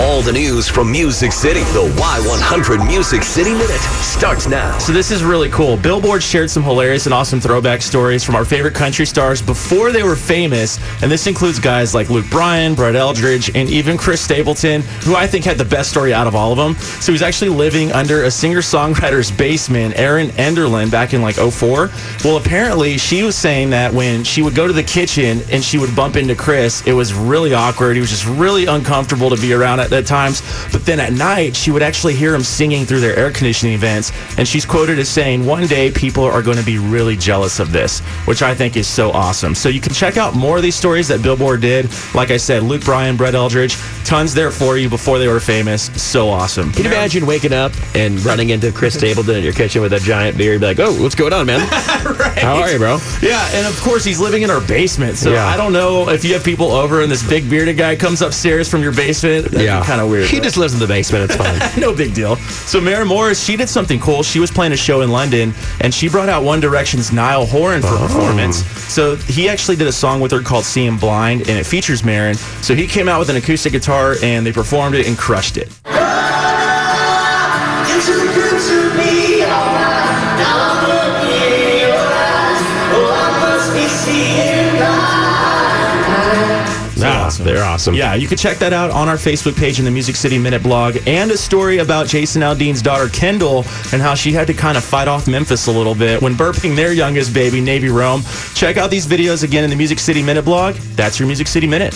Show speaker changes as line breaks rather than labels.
All the news from Music City. The Y100 Music City Minute starts now.
So this is really cool. Billboard shared some hilarious and awesome throwback stories from our favorite country stars before they were famous, and this includes guys like Luke Bryan, Brett Eldredge, and even Chris Stapleton, who I think had the best story out of all of them. So he's actually living under a singer-songwriter's basement, Erin Enderlin, back in like 04. Well, apparently she was saying that when she would go to the kitchen and she would bump into Chris, it was really awkward. He was just really uncomfortable to be around at, at times. But then at night, she would actually hear him singing through their air conditioning vents, and she's quoted as saying, "One day people are going to be really jealous of this," which I think is so awesome. So you can check out more of these stories that Billboard did. Like I said, Luke Bryan, Brett Eldredge, tons there for you before they were famous. So awesome.
Can you imagine waking up and running into Chris Stapleton in your kitchen with a giant beer? You'd be like, "Oh, what's going on, man? How are you, bro?"
Yeah, and of course he's living in our basement. So
Yeah.
I don't know if you have people over and this big bearded guy comes upstairs from your basement. That'd Kind of weird.
He just lives in the basement. It's fine.
no big deal. So Maren Morris, she did something cool. She was playing a show in London, and she brought out One Direction's Niall Horan for oh. performance. So he actually did a song with her called "Seeing Blind," and it features Maren. So he came out with an acoustic guitar, and they performed it and crushed it.
Nah, they're awesome.
Yeah, you can check that out on our Facebook page in the Music City Minute blog, and a story about Jason Aldean's daughter Kendyl and how she had to kind of fight off Memphis a little bit when burping their youngest baby, Navy Rome. Check out these videos again in the Music City Minute blog. That's your Music City Minute.